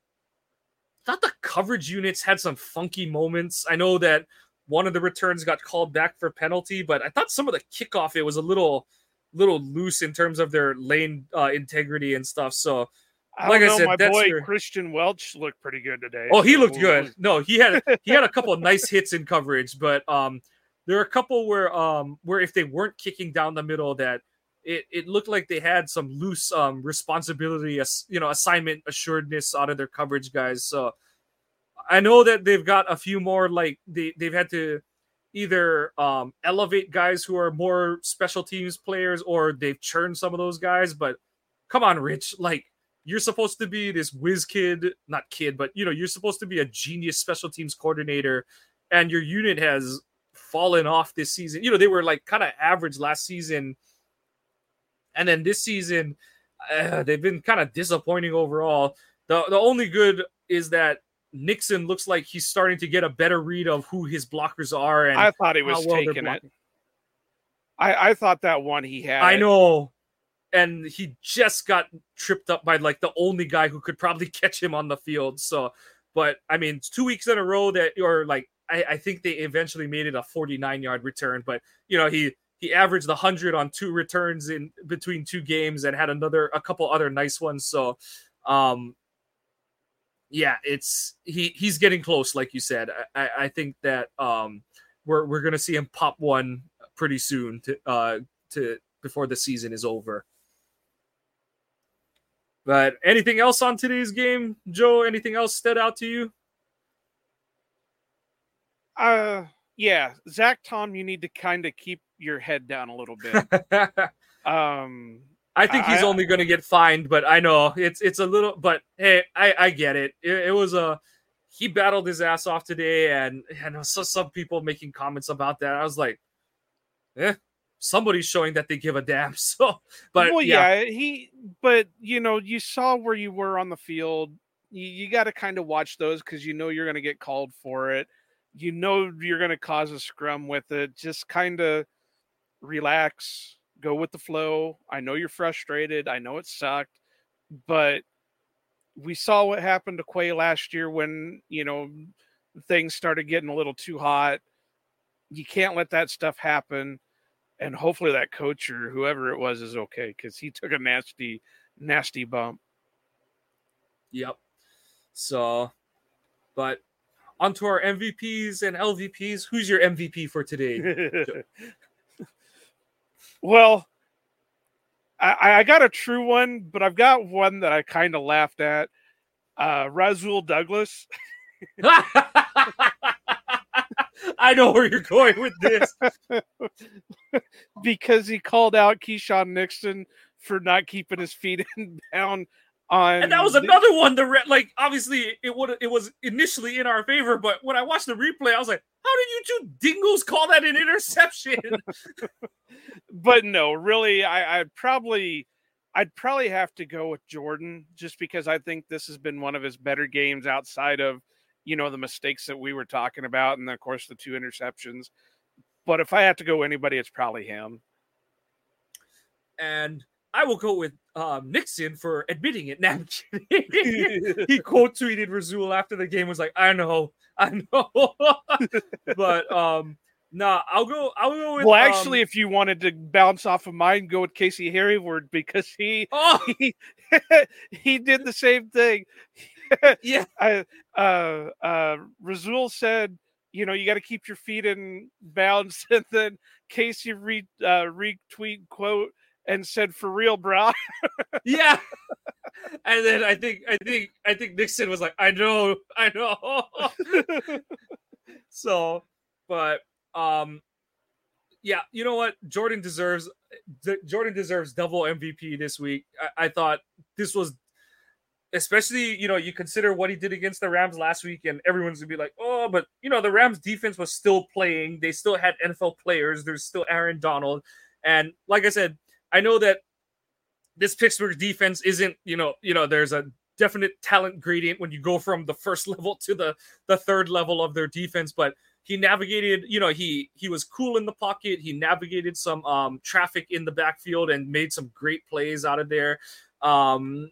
thought the coverage units had some funky moments. I know that one of the returns got called back for penalty, but I thought some of the kickoff it was a little little loose in terms of their lane uh, integrity and stuff. So I like know, I said, my boy your... Kristian Welch looked pretty good today. Oh, he looked good. No, he had he had a couple of nice hits in coverage, but um there are a couple where um where if they weren't kicking down the middle that it, it looked like they had some loose um responsibility as you know assignment assuredness out of their coverage guys so I know that they've got a few more like they they've had to either um, elevate guys who are more special teams players or they've churned some of those guys. But come on, Rich, like you're supposed to be this whiz kid, not kid, but you know you're supposed to be a genius special teams coordinator, and your unit has fallen off this season. You know they were like kind of average last season, and then this season uh, they've been kind of disappointing overall. The the only good is that Nixon looks like he's starting to get a better read of who his blockers are. And I thought he was well taking it. I, I thought that one he had. I know. And he just got tripped up by like the only guy who could probably catch him on the field. So, but I mean, two weeks in a row that, or like, I, I think they eventually made it a 49 yard return, but you know, he, he averaged 100 on two returns in between two games and had another, a couple other nice ones. So, um, yeah, it's he he's getting close, like you said. I, I think that um we're we're gonna see him pop one pretty soon to uh to before the season is over. But anything else on today's game, Joe? Anything else stood out to you? Uh yeah, Zach Tom, you need to kind of keep your head down a little bit. um I think he's I, only going to get fined, but I know it's it's a little. But hey, I I get it. It, it was a he battled his ass off today, and and I saw some people making comments about that. I was like, eh, somebody's showing that they give a damn. So, but well, yeah, yeah he. But you know, you saw where you were on the field. You, you got to kind of watch those because you know you're going to get called for it. You know you're going to cause a scrum with it. Just kind of relax go with the flow. I know you're frustrated. I know it sucked, but we saw what happened to Quay last year when, you know, things started getting a little too hot. You can't let that stuff happen. And hopefully that coach or whoever it was is okay because he took a nasty, nasty bump. Yep. So, but onto our MVPs and LVPs. Who's your MVP for today? Well, I, I got a true one, but I've got one that I kind of laughed at. Uh, Rasul Douglas. I know where you're going with this. because he called out Keisean Nixon for not keeping his feet in bound on and that was another one the re- like obviously it would it was initially in our favor but when i watched the replay i was like how did you two dingoes call that an interception? But no really i i'd probably i'd probably have to go with jordan just because i think this has been one of his better games outside of you know the mistakes that we were talking about and of course the two interceptions. But if i have to go anybody it's probably him. And I will go with um, Nixon for admitting it. Now he quote tweeted Rasul after the game was like, "I know, I know," but um, nah, I'll go. I'll go with. Well, actually, um, if you wanted to bounce off of mine, go with Casey Hayward because he oh! he, he did the same thing. yeah, I, uh, uh, Rasul said you know, you got to keep your feet in bounds. And then Casey re, uh, retweet quote and said, "For real, bro." yeah. And then I think I think I think Nixon was like, "I know, I know." so, but um, yeah, you know what? Jordan deserves Jordan deserves double MVP this week. I, I thought this was especially you know you consider what he did against the Rams last week, and everyone's gonna be like, oh, but you know the Rams defense was still playing. They still had NFL players. There's still Aaron Donald, and like I said, I know that this Pittsburgh defense isn't you know you know there's a definite talent gradient when you go from the first level to the the third level of their defense, but he navigated you know he he was cool in the pocket he navigated some um traffic in the backfield and made some great plays out of there um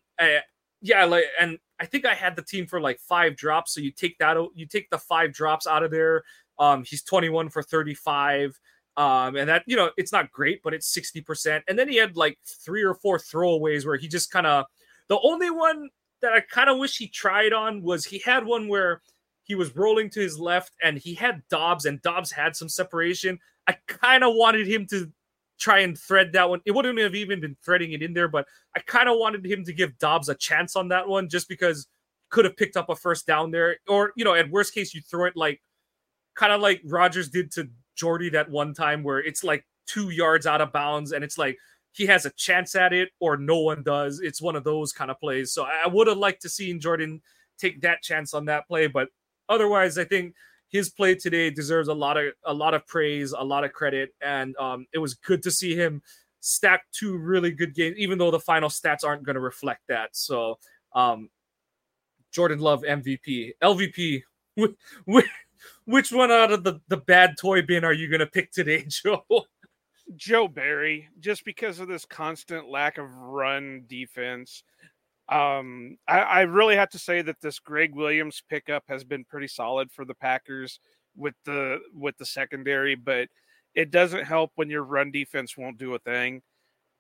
yeah, like, and I think I had the team for like five drops. So you take that, you take the five drops out of there. Um, he's 21 for 35. Um, and that, you know, it's not great, but it's 60%. And then he had like three or four throwaways where he just kind of, the only one that I kind of wish he tried on was he had one where he was rolling to his left and he had Doubs and Doubs had some separation. I kind of wanted him to try and thread that one. It wouldn't have even been threading it in there, but I kind of wanted him to give Doubs a chance on that one just because could have picked up a first down there. Or, you know, at worst case, you throw it like kind of like Rodgers did to Jordy that one time where it's like two yards out of bounds and it's like he has a chance at it or no one does. It's one of those kind of plays. So I would have liked to see Jordan take that chance on that play, but otherwise, I think his play today deserves a lot of a lot of praise, a lot of credit, and um, it was good to see him stack two really good games, even though the final stats aren't going to reflect that. So, um, Jordan Love MVP, LVP. which one out of the, the bad toy bin are you going to pick today, Joe? Joe Barry, just because of this constant lack of run defense. Um, I, I really have to say that this Greg Williams pickup has been pretty solid for the Packers with the with the secondary, but it doesn't help when your run defense won't do a thing.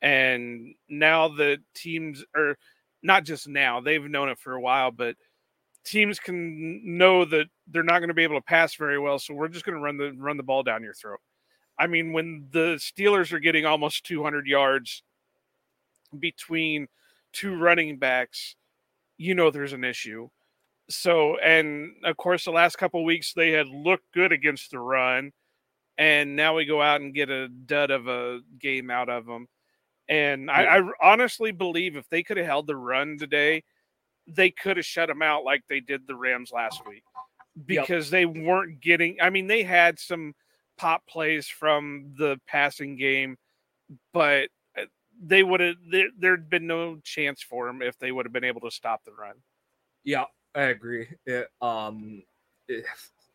And now the teams are not just now, they've known it for a while, but teams can know that they're not going to be able to pass very well, so we're just going to run the run the ball down your throat. I mean, when the Steelers are getting almost 200 yards between two running backs, you know there's an issue. So, and of course, the last couple weeks they had looked good against the run, and now we go out and get a dud of a game out of them. And yeah. I, I honestly believe if they could have held the run today, they could have shut them out like they did the Rams last week because yep. they weren't getting. I mean, they had some pop plays from the passing game, but they would have there, there'd been no chance for them if they would have been able to stop the run. Yeah, I agree. It, um, it,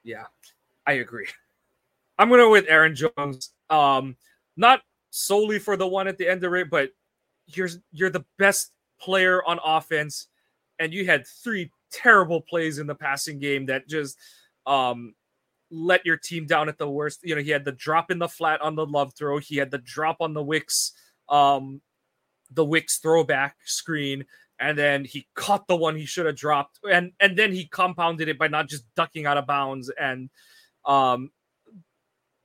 yeah, I agree. I'm gonna with Aaron Jones. Um, not solely for the one at the end of it, but you're you're the best player on offense, and you had three terrible plays in the passing game that just um let your team down at the worst. You know, he had the drop in the flat on the love throw, he had the drop on the Wicks um, the Wicks throwback screen, and then he caught the one he should have dropped, and and then he compounded it by not just ducking out of bounds. And um,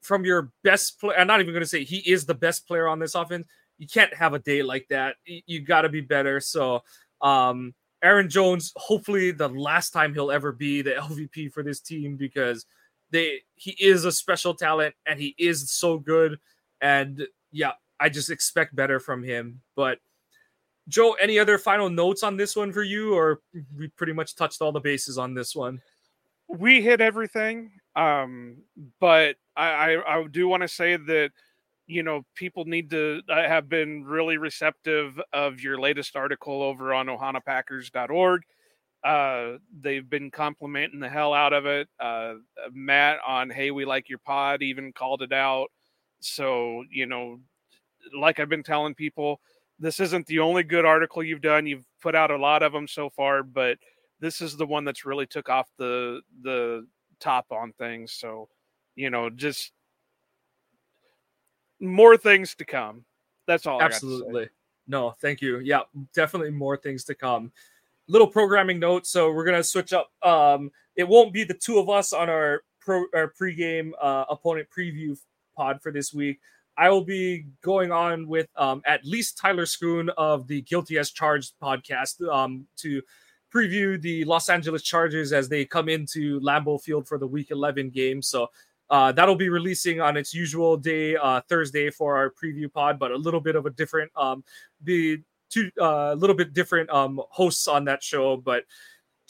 from your best player, I'm not even going to say he is the best player on this offense. You can't have a day like that. You, you got to be better. So, um, Aaron Jones, hopefully the last time he'll ever be the LVP for this team because they he is a special talent and he is so good. And yeah, I just expect better from him. But Joe, any other final notes on this one for you, or we pretty much touched all the bases on this one? We hit everything, um, but I, I, I do want to say that you know people need to uh, have been really receptive of your latest article over on ohanapackers.org. Uh, they've been complimenting the hell out of it. Uh, Matt on Hey We Like Your Pod even called it out. So you know like I've been telling people, this isn't the only good article you've done. You've put out a lot of them so far, but this is the one that's really took off the the top on things. So, you know, just more things to come. That's all. Absolutely. No, thank you. Yeah, definitely more things to come. Little programming note. So we're gonna switch up. Um, it won't be the two of us on our pro our pregame uh, opponent preview pod for this week. I will be going on with um, at least Tyler Schoon of the Guilty as Charged podcast um, to preview the Los Angeles Chargers as they come into Lambeau Field for the Week 11 game. So uh, that'll be releasing on its usual day, uh, Thursday, for our preview pod, but a little bit of a different. Um, the two uh, a little bit different um, hosts on that show, but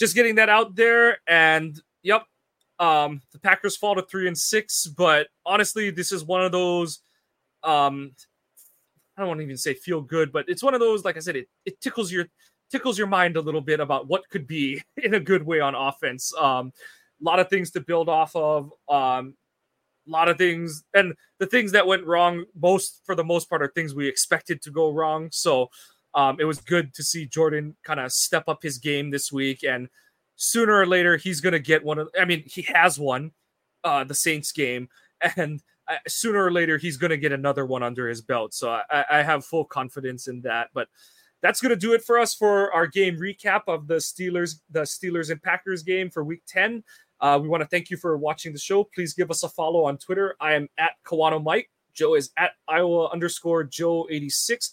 just getting that out there. And yep, um, the Packers fall to three and six, but honestly, this is one of those. Um, I don't want to even say feel good, but it's one of those. Like I said, it it tickles your tickles your mind a little bit about what could be in a good way on offense. Um, a lot of things to build off of. Um, a lot of things, and the things that went wrong, most for the most part, are things we expected to go wrong. So um, it was good to see Jordan kind of step up his game this week, and sooner or later he's going to get one of. I mean, he has one, uh, the Saints game, and uh, sooner or later he's going to get another one under his belt. So I, I have full confidence in that. But that's going to do it for us for our game recap of the Steelers, the Steelers and Packers game for Week Ten. Uh, we want to thank you for watching the show. Please give us a follow on Twitter. I am at Kawano Mike. Joe is at Iowa underscore Joe eighty six.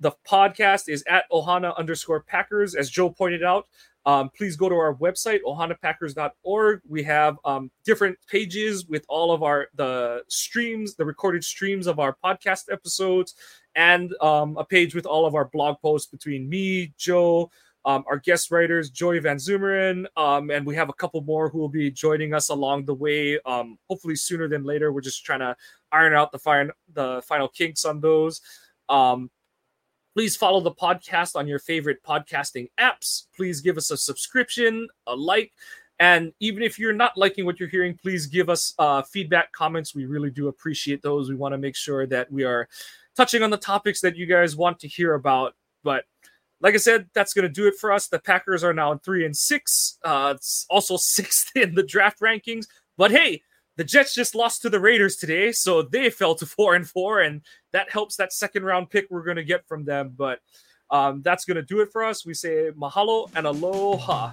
The podcast is at Ohana underscore Packers. As Joe pointed out, um, please go to our website ohanapackers.org we have um, different pages with all of our the streams the recorded streams of our podcast episodes and um, a page with all of our blog posts between me joe um, our guest writers joey van zumeren um, and we have a couple more who will be joining us along the way um, hopefully sooner than later we're just trying to iron out the, the final kinks on those um, Please follow the podcast on your favorite podcasting apps. Please give us a subscription, a like, and even if you're not liking what you're hearing, please give us uh, feedback, comments. We really do appreciate those. We want to make sure that we are touching on the topics that you guys want to hear about. But like I said, that's going to do it for us. The Packers are now three and six. Uh, it's also sixth in the draft rankings. But hey, the Jets just lost to the Raiders today, so they fell to four and four, and that helps that second round pick we're going to get from them. But um, that's going to do it for us. We say mahalo and aloha.